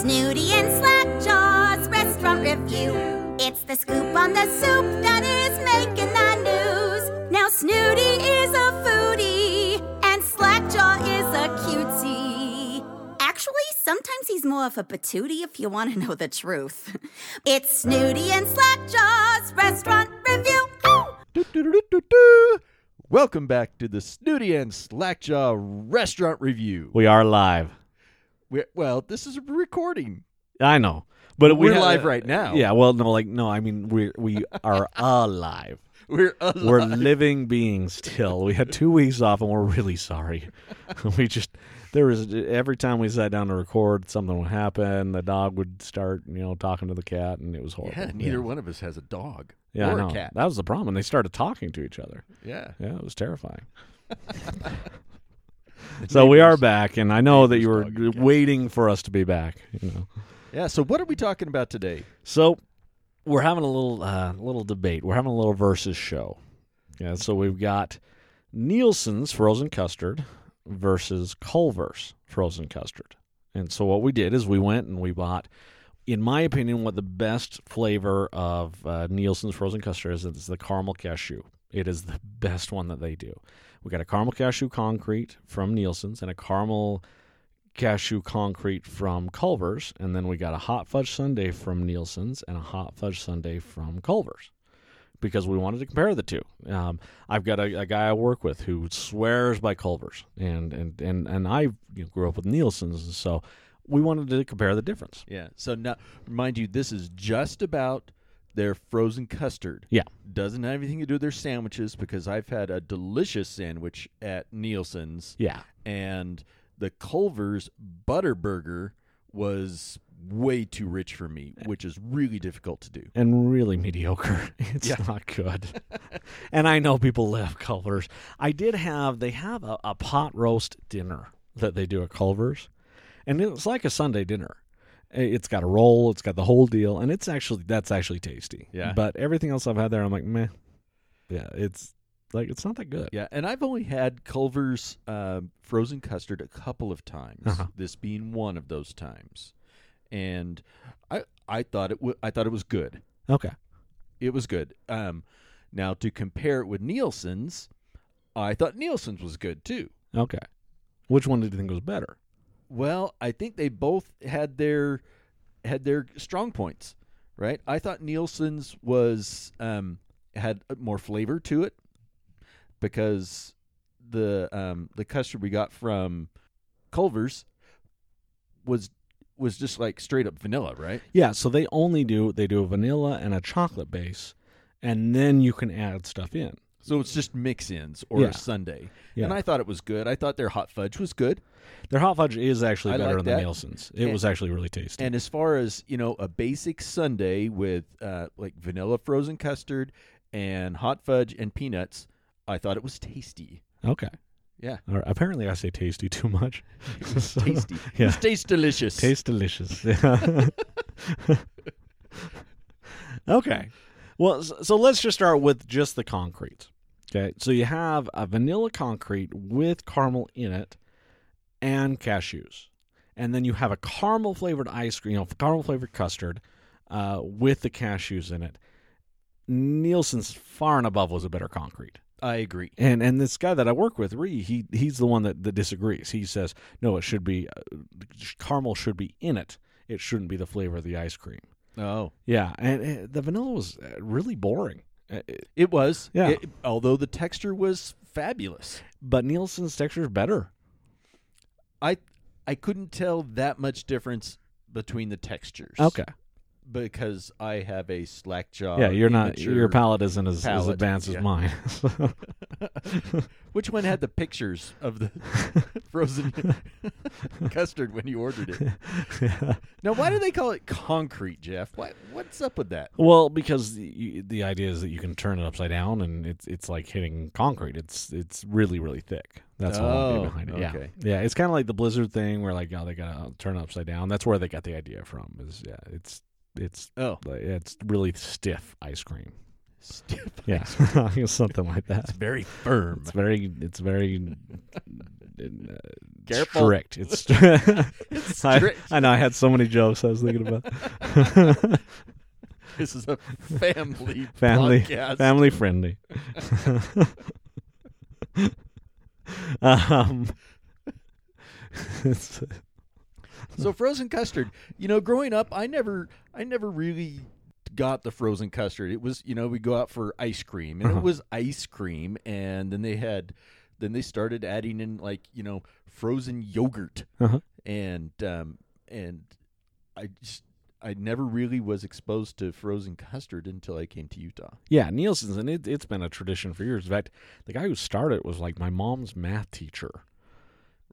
Snooty and Slackjaw's restaurant review. It's the scoop on the soup that is making the news. Now Snooty is a foodie and Slackjaw is a cutie. Actually, sometimes he's more of a patootie if you want to know the truth. It's Snooty and Slackjaw's restaurant review. Ow! Welcome back to the Snooty and Slackjaw Restaurant Review. We are live. We well, this is a recording. I know, but we We're live right now. Yeah, well, no, like no, I mean we we are alive. We're alive. We're living beings still. We had two weeks off, and we're really sorry. we just there was every time we sat down to record, something would happen. The dog would start, you know, talking to the cat, and it was horrible. yeah, neither one of us has a dog Yeah, or a cat. That was the problem. They started talking to each other. yeah. Yeah, it was terrifying. so we are back, and I know that you were dog, waiting for us to be back. You know. Yeah. So what are we talking about today? So we're having a little uh, little debate. We're having a little versus show. Yeah, so we've got Nielsen's frozen custard versus Culver's frozen custard. And so what we did is we went and we bought, in my opinion, what the best flavor of uh, Nielsen's frozen custard is. It's the caramel cashew. It is the best one that they do. We got a caramel cashew concrete from Nielsen's and a caramel cashew concrete from Culver's, and then we got a hot fudge sundae from Nielsen's and a hot fudge sundae from Culver's because we wanted to compare the two. Um, I've got a, a guy I work with who swears by Culver's, and and and and I you know, grew up with Nielsen's, and so we wanted to compare the difference. Yeah. So now, mind you, this is just about their frozen custard. Yeah. Doesn't have anything to do with their sandwiches because I've had a delicious sandwich at Nielsen's. Yeah, and the Culver's butter burger was way too rich for me, eh. which is really difficult to do. and really mediocre. It's Yeah. not good. and I know people love Culver's. I did have they have a, a pot roast dinner that they do at Culver's, and it was like a Sunday dinner. It's got a roll, it's got the whole deal, and it's actually that's actually tasty. Yeah. But everything else I've had there, I'm like, meh. Yeah, it's like it's not that good. Yeah, and I've only had Culver's uh, frozen custard a couple of times. Uh-huh. This being one of those times, and I I thought it w- I thought it was good. Okay. It was good. Um, now to compare it with Nielsen's, I thought Nielsen's was good too. Okay. Which one did you think was better? Well, I think they both had their had their strong points, right? I thought Nielsen's was um, had more flavor to it because the um, the custard we got from Culver's was was just like straight up vanilla, right? Yeah, so they only do they do a vanilla and a chocolate base, and then you can add stuff in. So it's just mix-ins or Yeah. a sundae. Yeah. And I thought it was good. I thought their hot fudge was good. Their hot fudge is actually I better like than that. Nielsen's. It And- was actually really tasty. And as far as you know, a basic sundae with uh, like vanilla frozen custard and hot fudge and peanuts, I thought it was tasty. okay. Yeah, All right. Apparently, I say tasty too much. it was tasty. Yeah. It tastes delicious. Tastes delicious. okay. Well, so let's just start with just the concrete. Okay. So you have a vanilla concrete with caramel in it and cashews. And then you have a caramel flavored ice cream, you know, caramel flavored custard uh, with the cashews in it. Nielsen's far and above was a better concrete. I agree. And and this guy that I work with, Ree, he he's the one that, that disagrees. He says no, it should be uh, caramel should be in it. It shouldn't be the flavor of the ice cream. Oh, Yeah, and uh, the vanilla was uh, really boring. It- it was. Yeah. It- although the texture was fabulous, but Nielsen's texture is better. I I couldn't tell that much difference between the textures. Okay. Because I have a slack jaw. yeah, you're not your palate isn't as, as advanced yeah. as mine. Which one had the pictures of the frozen custard when you ordered it? Now, why do they call it concrete, Jeff? What what's up with that? Well, because the, the idea is that you can turn it upside down, and it's it's like hitting concrete. It's it's really really thick. That's Oh, idea behind it. Yeah, okay. yeah. It's kind of like the Blizzard thing, where like oh they gotta turn it upside down. That's where they got the idea from. Is yeah, it's it's Oh, like, it's really stiff ice cream. Stiff Yeah, something like that. It's very firm. It's very, it's very uh, Careful. strict. It's, It's I, strict. I know. I had so many jokes I was thinking about. This is a family family, podcast. family friendly. um, it's- So frozen custard. You know, growing up, I never, I never really got the frozen custard. It was, you know, we go out for ice cream, and Uh-huh. it was ice cream, and then they had, then they started adding in like, you know, frozen yogurt, Uh-huh. and um, and I just, I never really was exposed to frozen custard until I came to Utah. yeah, Nielsen's, and it, it's been a tradition for years. In fact, the guy who started it was like my mom's math teacher.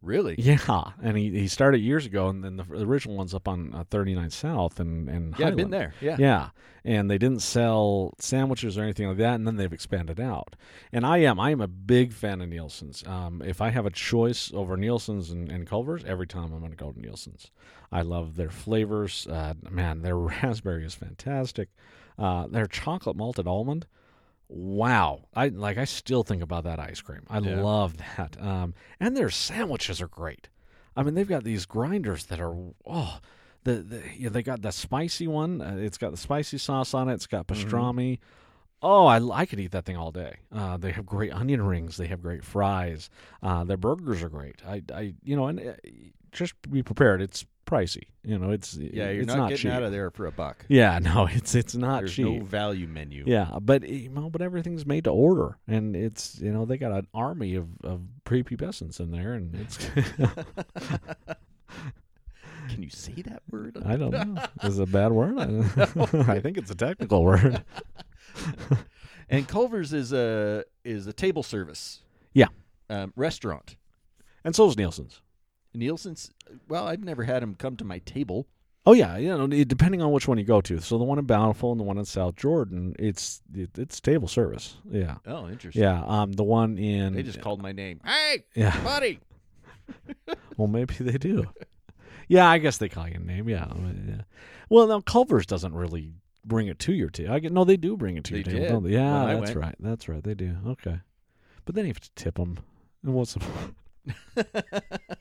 Really? Yeah, and he, he started years ago, and then the, original one's up on uh, 39 South and and Yeah, I've been there. Yeah. Yeah, and they didn't sell sandwiches or anything like that, and then they've expanded out. And I am I am a big fan of Nielsen's. Um, if I have a choice over Nielsen's and, and Culver's, every time I'm going to go to Nielsen's. I love their flavors. Uh, man, their raspberry is fantastic. Uh, their chocolate malted almond. Wow, I like. I still think about that ice cream. I Yeah. love that. Um, and their sandwiches are great. I mean, they've got these grinders that are oh, the, the yeah, they got the spicy one. Uh, it's got the spicy sauce on it. It's got pastrami. Oh, I, I could eat that thing all day. Uh, they have great onion rings. They have great fries. Uh, their burgers are great. I, I you know, and uh, just be prepared. It's pricey. You know, it's Yeah, you're it's not, not, getting cheap. out of there for a buck. Yeah, no, it's it's not There's cheap. no value menu. Yeah, but you know, but everything's made to order, and it's you know they got an army of of prepubescents in there, and it's Can you say that word? I don't know, is it a bad word? I, think it's a technical word. And Culver's is a is a table service. Yeah. Um, restaurant. And so is Nielsen's. Nielsen's. Well, I've never had him come to my table. Oh yeah, you know, depending on which one you go to. So the one in Bountiful and the one in South Jordan, it's it, it's table service. Yeah, Oh, interesting. yeah. Um, the one in They just called my name. Hey, yeah. buddy. Well, maybe they do. yeah, I guess they call you a name. Yeah, yeah. Well, now Culver's doesn't really bring it to your table. I get no, they do bring it to They your table. Don't they? Yeah, I that's went. right. That's right. They do. Okay, but then you have to tip them. And what's the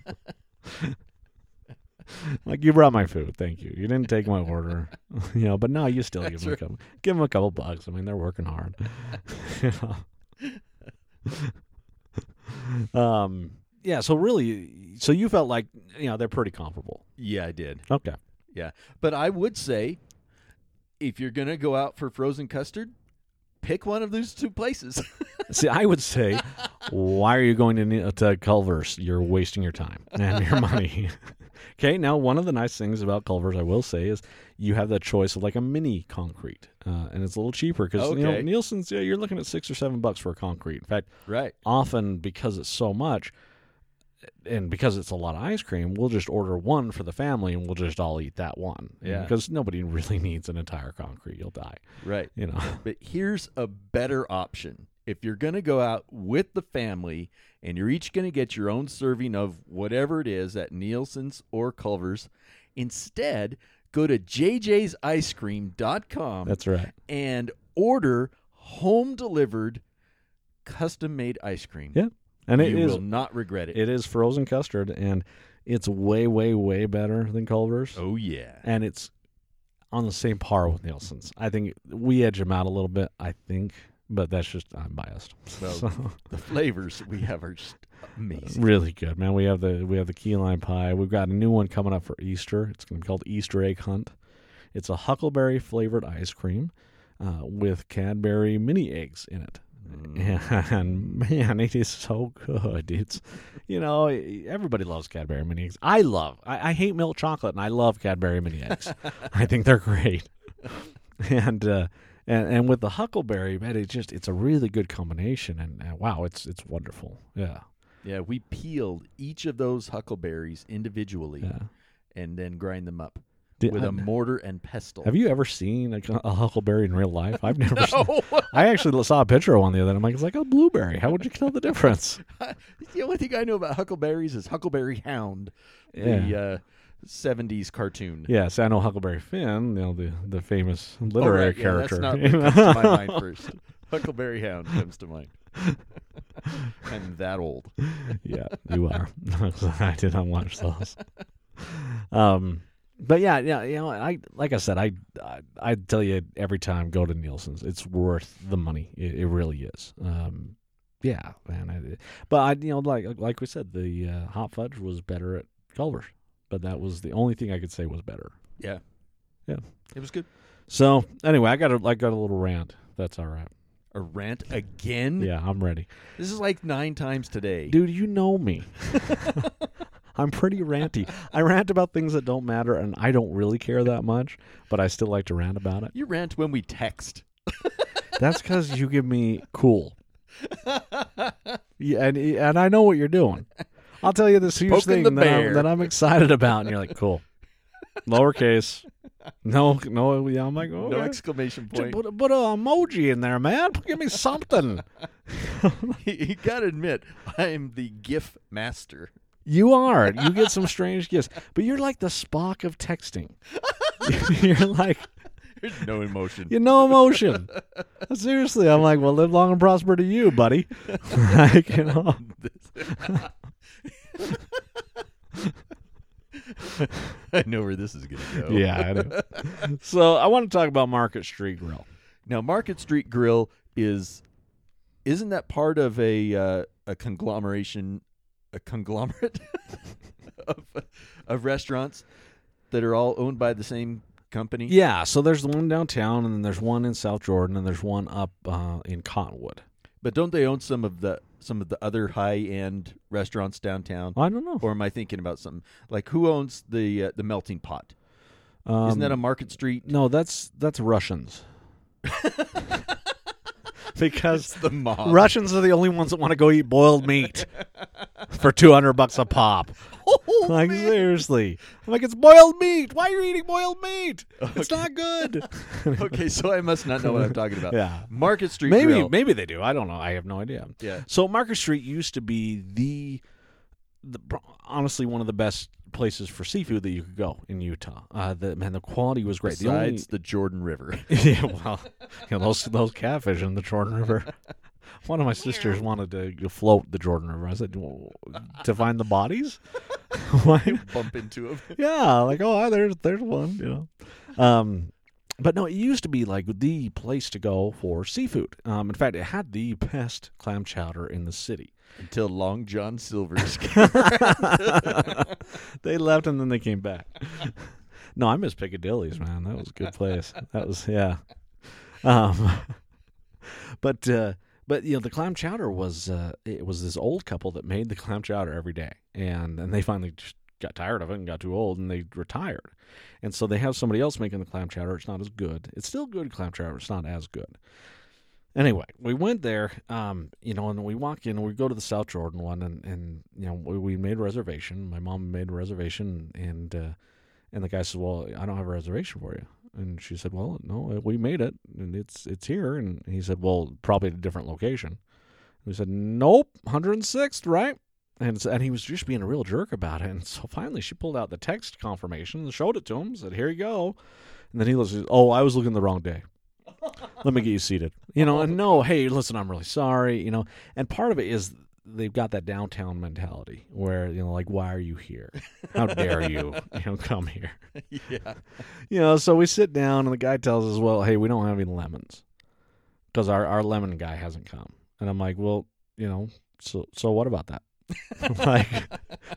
like? You brought my food. Thank you. You didn't take my order. you know, but no, you still give That's them a couple. Give them a couple bucks. I mean, they're working hard. Um. Yeah. So really, so you felt like you know they're pretty comparable. Yeah, I did. Okay. Yeah, but I would say, if you're gonna go out for frozen custard, pick one of those two places. See, I would say, why are you going to Ne- to Culver's? You're wasting your time and your money. okay, now one of the nice things about Culver's, I will say, is you have the choice of like a mini concrete, uh, and it's a little cheaper because you know Nielsen's. Yeah, you're looking at six or seven bucks for a concrete. In fact, right. often because it's so much. And because it's a lot of ice cream, we'll just order one for the family, and we'll just all eat that one. Yeah. Because nobody really needs an entire concrete; you'll die. Right. You know. But here's a better option. If you're going to go out with the family and you're each going to get your own serving of whatever it is at Nielsen's or Culver's, instead go to jjsicecream.com That's right. and order home delivered custom made ice cream. Yeah. And it you is will not regret it. It is frozen custard, and it's way, way, way better than Culver's. oh yeah. And it's on the same par with Nielsen's. I think we edge them out a little bit, I think, but that's just, I'm biased. Well, So, the flavors we have are just amazing. really good, man. We have the we have the key lime pie. We've got a new one coming up for Easter. It's going to be called Easter egg hunt. It's a huckleberry flavored ice cream uh, with Cadbury mini eggs in it. Mm. And man, it is so good. It's you know everybody loves Cadbury mini eggs. I love. I, I hate milk chocolate, and I love Cadbury mini eggs. I think they're great. And uh, and and with the huckleberry, man, it just it's a really good combination. And uh, wow, it's it's wonderful. Yeah, Yeah, we peeled each of those huckleberries individually yeah. and then grind them up Did- with I- a mortar and pestle. have you ever seen a, a huckleberry in real life? I've never. Seen, No. I actually saw a picture of one the other. day. I'm like, it's like a blueberry. How would you tell the difference? the only thing I know about huckleberries is Huckleberry Hound, Yeah. the uh, '70s cartoon. Yes, I know Huckleberry Finn, you know the the famous Oh, literary right, yeah, character. That's not what comes to my mind first. Huckleberry Hound comes to mind. I'm that old. yeah, you are. I did not watch those. Um, but yeah, yeah, you know, I like I said, I I, I tell you every time go to Nielsen's. It's worth the money. It, it really is. Um, yeah, man. I, but I, you know, like like we said, the uh, hot fudge was better at Culver's, but that was the only thing I could say was better. Yeah. Yeah. It was good. So anyway, I got a I got a little rant. That's all right. A rant again? Yeah, I'm ready. This is like nine times today. Dude, you know me. I'm pretty ranty. I rant about things that don't matter, and I don't really care that much, but I still like to rant about it. You rant when we text. That's because you give me cool. Yeah, and and I know what you're doing. I'll tell you this huge Poking thing the that I'm, that I'm excited about, and you're like, cool. Lowercase. No, no. Yeah, I'm like, oh, No exclamation point. Put, put a emoji in there, man. Give me something. you gotta admit, I'm the GIF master. You are. You get some strange gifts, but you're like the Spock of texting. you're like There's no emotion. you no emotion. Seriously, I'm like, well, live long and prosper to you, buddy. like, you know, I know where this is gonna go. yeah. I know. So I want to talk about Market Street Grill. Now, Market Street Grill is isn't that part of a uh, a conglomeration, a conglomerate of of restaurants that are all owned by the same company? Yeah. So there's the one downtown, and then there's one in South Jordan, and there's one up uh, in Cottonwood. But don't they own some of the some of the other high end restaurants downtown? I don't know. Or am I thinking about something like who owns the uh, the Melting Pot? Um, Isn't that a Market Street? no? That's that's Russians. because the mob. Russians are the only ones that want to go eat boiled meat for two hundred bucks a pop. Oh, like man. seriously, I'm like it's boiled meat. Why are you eating boiled meat? It's not good. okay, so I must not know what I'm talking about. Yeah. Market Street maybe Grill. maybe they do. I don't know. I have no idea. Yeah. So Market Street used to be the, the honestly one of the best places for seafood that you could go in Utah. Uh, the man, the quality was great. The only Besides the Jordan River. yeah, well, you know, those those catfish in the Jordan River. One of my sisters wanted to float the Jordan River. I said, well, to find the bodies. Why? Bump into them? yeah, like oh, there's there's one, you know. Um, but no, it used to be like the place to go for seafood. Um, in fact, it had the best clam chowder in the city. Until Long John Silver's. they left and then they came back. No, I miss Piccadilly's, man. That was a good place. That was yeah. Um, but uh, but you know the clam chowder was uh, it was this old couple that made the clam chowder every day, and and they finally just got tired of it and got too old and they retired, and so they have somebody else making the clam chowder. It's not as good. It's still good clam chowder. It's not as good. Anyway, we went there, um, you know, and we walk in. We go to the South Jordan one, and, and you know, we, we made a reservation. My mom made a reservation, and uh, and the guy says, "Well, I don't have a reservation for you." And she said, "Well, no, uh, we made it, and it's it's here." And he said, "Well, probably at a different location." We said, "Nope, 106th, right?" And and he was just being a real jerk about it. And so finally, she pulled out the text confirmation and showed it to him. Said, "Here you go." And then he was, "Oh, I was looking the wrong day." let me get you seated. You know, and no, hey, listen, I'm really sorry. You know, and part of it is they've got that downtown mentality where you know, like, why are you here? How dare you? You know, come here. yeah. You know, so we sit down and the guy tells us, well, hey, we don't have any lemons because our our lemon guy hasn't come. And I'm like, well, you know, so so what about that? like,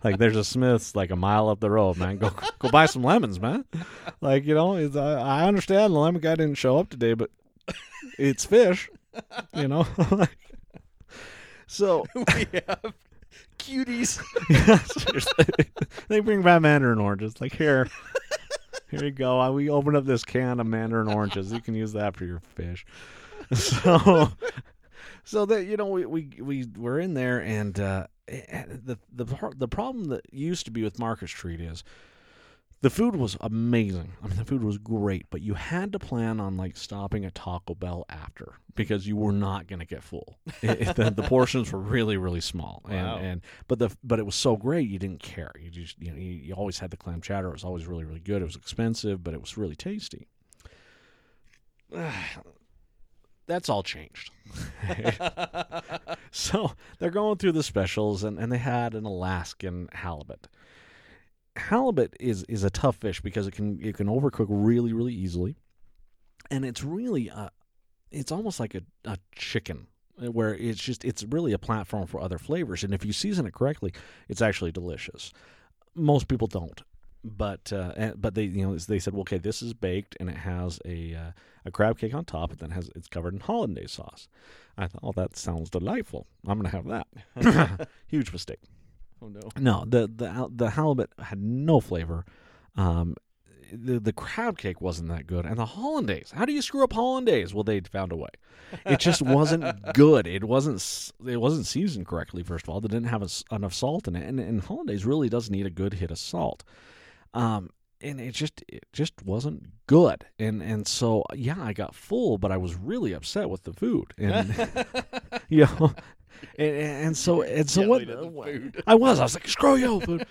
like there's a Smith's like a mile up the road, man. Go go buy some lemons, man. Like you know, it's, I, I understand the lemon guy didn't show up today, but it's fish, you know. So we have cuties. they bring back mandarin oranges. Like here, here you go. Uh, we open up this can of mandarin oranges. You can use that for your fish. So, so that you know, we we we were in there, and uh, eh, eh, the the the problem that used to be with Market Street is The food was amazing. I mean, the food was great, but you had to plan on like stopping at Taco Bell after because you were not going to get full. It- the, the portions were really, really small, Wow. and, and but the but it was so great you didn't care. You just you know you, you always had the clam chowder. It was always really, really good. It was expensive, but it was really tasty. That's all changed. so they're going through the specials, and, and they had an Alaskan halibut. Halibut is is a tough fish because it can it can overcook really really easily, and it's really uh it's almost like a, a chicken uh, where it's just it's really a platform for other flavors, and if you season it correctly, it's actually delicious. Most people don't, but uh, but they you know they said well, okay this is baked and it has a uh, a crab cake on top and then has it's covered in hollandaise sauce. I thought oh that sounds delightful. I'm gonna have that. Huge mistake. Oh no. No, the the the halibut had no flavor. Um, the the crab cake wasn't that good, and the hollandaise. How do you screw up hollandaise? Well, they found a way. It just wasn't good. It wasn't it wasn't seasoned correctly. First of all, they didn't have a enough salt in it, and, and hollandaise really does need a good hit of salt. Um, and it just it just wasn't good. And and so yeah, I got full, but I was really upset with the food. And you know, and, and so and so what? Yelling at the food. I was. I was like, screw you, food.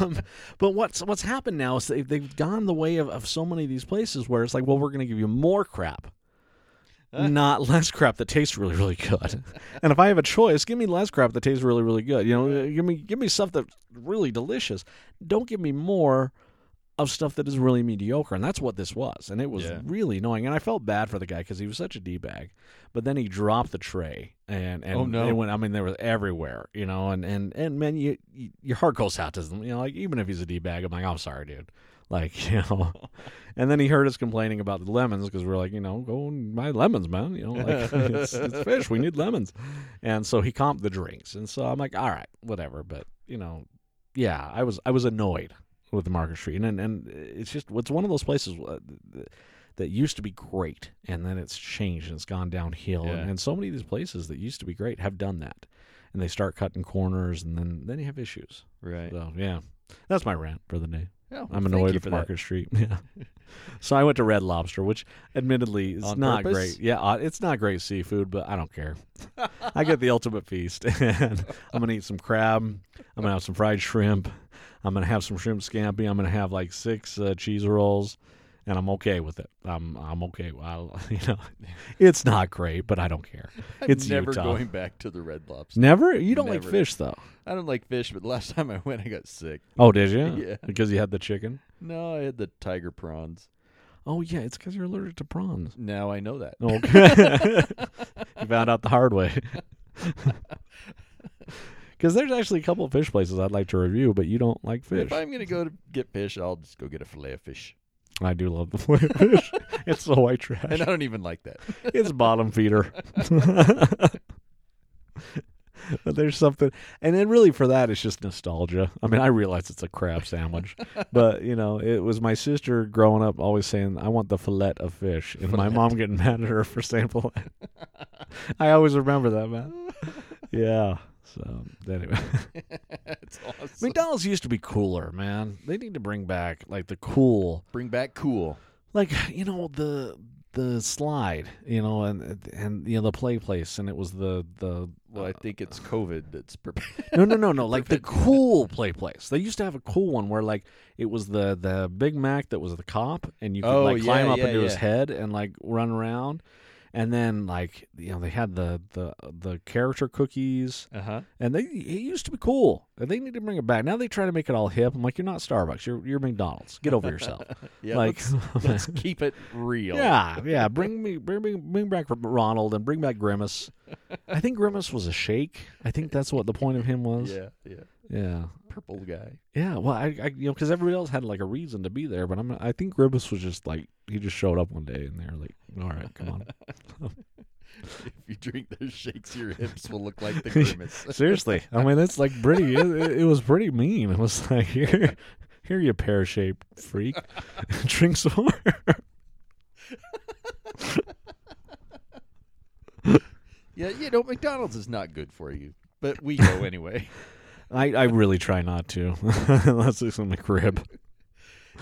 um, but what's what's happened now is they've, they've gone the way of, of so many of these places where it's like, well, we're going to give you more crap, not less crap that tastes really really good. and if I have a choice, give me less crap that tastes really really good. You know, give me give me stuff that's really delicious. Don't give me more of stuff that is really mediocre, and that's what this was. And it was Yeah. really annoying. And I felt bad for the guy because he was such a d bag. But then he dropped the tray, and and Oh, no. it went. I mean, they were everywhere, you know. And and and man, you, you your heart goes out to them. You know, like even if he's a d bag, I'm like, I'm sorry, dude. Like you know. and then he heard us complaining about the lemons because we're like, you know, go and buy lemons, man. You know, like it's, it's fish. We need lemons. And so he comped the drinks, and so I'm like, all right, whatever. But you know, yeah, I was I was annoyed with the Market Street, and and it's just it's one of those places uh, that used to be great, and then it's changed and it's gone downhill, Yeah. and, and so many of these places that used to be great have done that, and they start cutting corners, and then then you have issues. Right. So yeah, that's my rant for the day. Yeah, well, I'm annoyed with for that. Market Street. Yeah. so I went to Red Lobster, which admittedly is On not purpose? great. Yeah, uh, it's not great seafood, but I don't care. I get the ultimate feast, and I'm gonna eat some crab. I'm gonna have some fried shrimp. I'm gonna have some shrimp scampi. I'm gonna have like six uh, cheese rolls, and I'm okay with it. I'm I'm okay. I'll, you know, it's not great, but I don't care. I'm It's never Utah. going back to the Red Lobster. Never. You don't like fish though. I don't like fish, but last time I went, I got sick. Oh, did you? Yeah. Because you had the chicken. No, I had the tiger prawns. Oh yeah, it's because you're allergic to prawns. Now I know that. Okay. you found out the hard way. Because there's actually a couple of fish places I'd like to review, but you don't like fish. If I'm gonna go to get fish, I'll just go get a fillet of fish, I do love the fillet of fish. it's so white trash. and I don't even like that. It's bottom feeder. but there's something, and then really for that, it's just nostalgia. I mean, I realize it's a crab sandwich, but you know, it was my sister growing up always saying, "I want the fillet of fish," and my mom getting mad at her for saying fillet. I always remember that, man. Yeah. So anyway, it's awesome. McDonald's used to be cooler, man. They need to bring back like the cool Bring back cool. like you know the the slide you know and and you know the play place and it was the the Well, I uh, think it's COVID that's prepared. no no no no like the cool play place they used to have a cool one where like it was the the big mac that was the cop and you could Oh, like climb yeah, up yeah, into his head and like run around and then like you know they had the the the character cookies Uh huh. and they it used to be cool and they need to bring it back now they try to make it all hip i'm like you're not starbucks you're you're mcdonald's get over yourself Yeah. like let's, let's keep it real. Yeah, yeah. Bring me, bring, bring, bring back Ronald and bring back Grimace. I think Grimace was a shake. I think that's what the point of him was. Yeah. Yeah. yeah, Purple guy. yeah. Well, I, I you know, because everybody else had like a reason to be there, but I'm, I think Grimace was just like he just showed up one day and they're like, all right, come on. If you drink those shakes, your hips will look like the grimace. Seriously, I mean, it's like pretty. It, it, it was pretty mean. It was like here, here, you pear shaped freak, drink some more. yeah. You know, McDonald's is not good for you, but we go anyway. I, I really try not to, unless it's in the crib.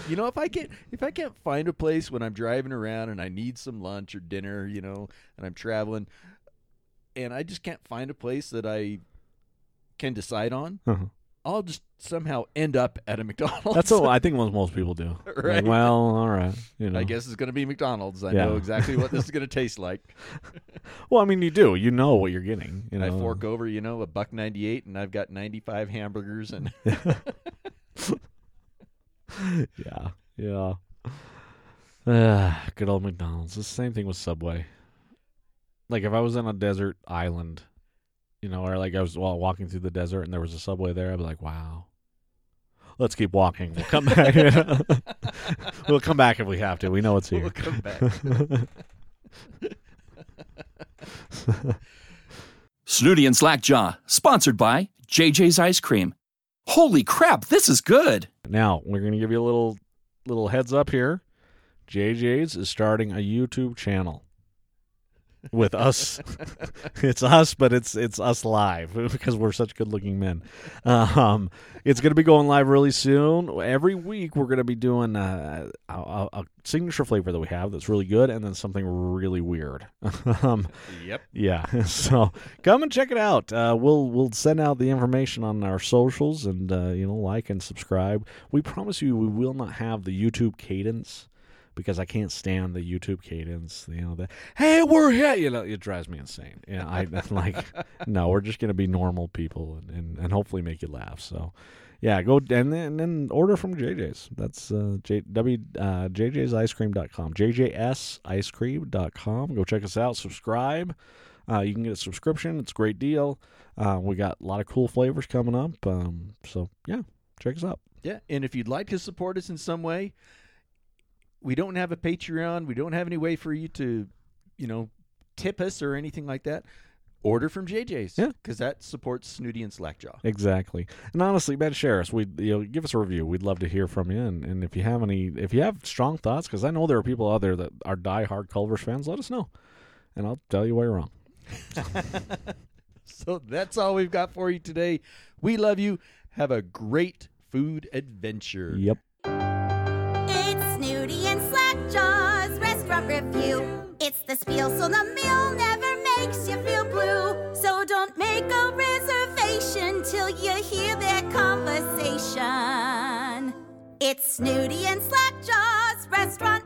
you know, if I can't if I can't find a place when I'm driving around and I need some lunch or dinner, you know, and I'm traveling, and I just can't find a place that I can decide on, Uh-huh. I'll just somehow end up at a McDonald's. That's what I think most most people do. Like, Right. well, all right. You know. I guess it's going to be McDonald's. I Yeah. know exactly what this is going to taste like. Well, I mean, you do. You know what you're getting. You know. I fork over, you know, a buck ninety eight, and I've got ninety five hamburgers and Yeah. Yeah. Ah, good old McDonald's. It's the same thing with Subway. Like if I was on a desert island, you know, or like I was well, walking through the desert and there was a Subway there, I'd be like, wow. Let's keep walking. We'll come back. we'll come back if we have to. We know it's here. we'll come back. Snooty and Slackjaw, sponsored by JJ's Ice Cream. Holy crap, this is good! Now we're gonna give you a little little heads up here. JJ's is starting a YouTube channel with us. it's us, but it's it's us live because we're such good looking men. Um, it's gonna be going live really soon. Every week we're gonna be doing uh, a, a, a signature flavor that we have that's really good, and then something really weird. um, yep. yeah, so come and check it out. Uh, we'll we'll send out the information on our socials and uh, you know like and subscribe. We promise you we will not have the YouTube cadence because I can't stand the YouTube cadence. You know the hey we're here. You know it drives me insane. Yeah, I like no. We're just gonna be normal people and, and, and hopefully make you laugh. So. Yeah, go and then, and order from JJ's. That's uh, J, w, uh, jjsicecream.com. jjsicecream.com. Go check us out. Subscribe. Uh, you can get a subscription. It's a great deal. Uh, we got a lot of cool flavors coming up. Um, so, yeah, check us out. Yeah, and if you'd like to support us in some way, we don't have a Patreon. We don't have any way for you to, you know, tip us or anything like that. Order from JJ's. Yeah. because that supports Snooty and Slackjaw. Exactly. And honestly, man, share us. We you know give us a review. We'd love to hear from you. And, and if you have any, if you have strong thoughts, because I know there are people out there that are diehard Culver's fans, let us know, and I'll tell you why you're wrong. So that's all we've got for you today. We love you. Have a great food adventure. Yep. Review. It's the spiel, so the meal never makes you feel blue. So don't make a reservation till you hear their conversation. It's Snooty and Slackjaw's restaurant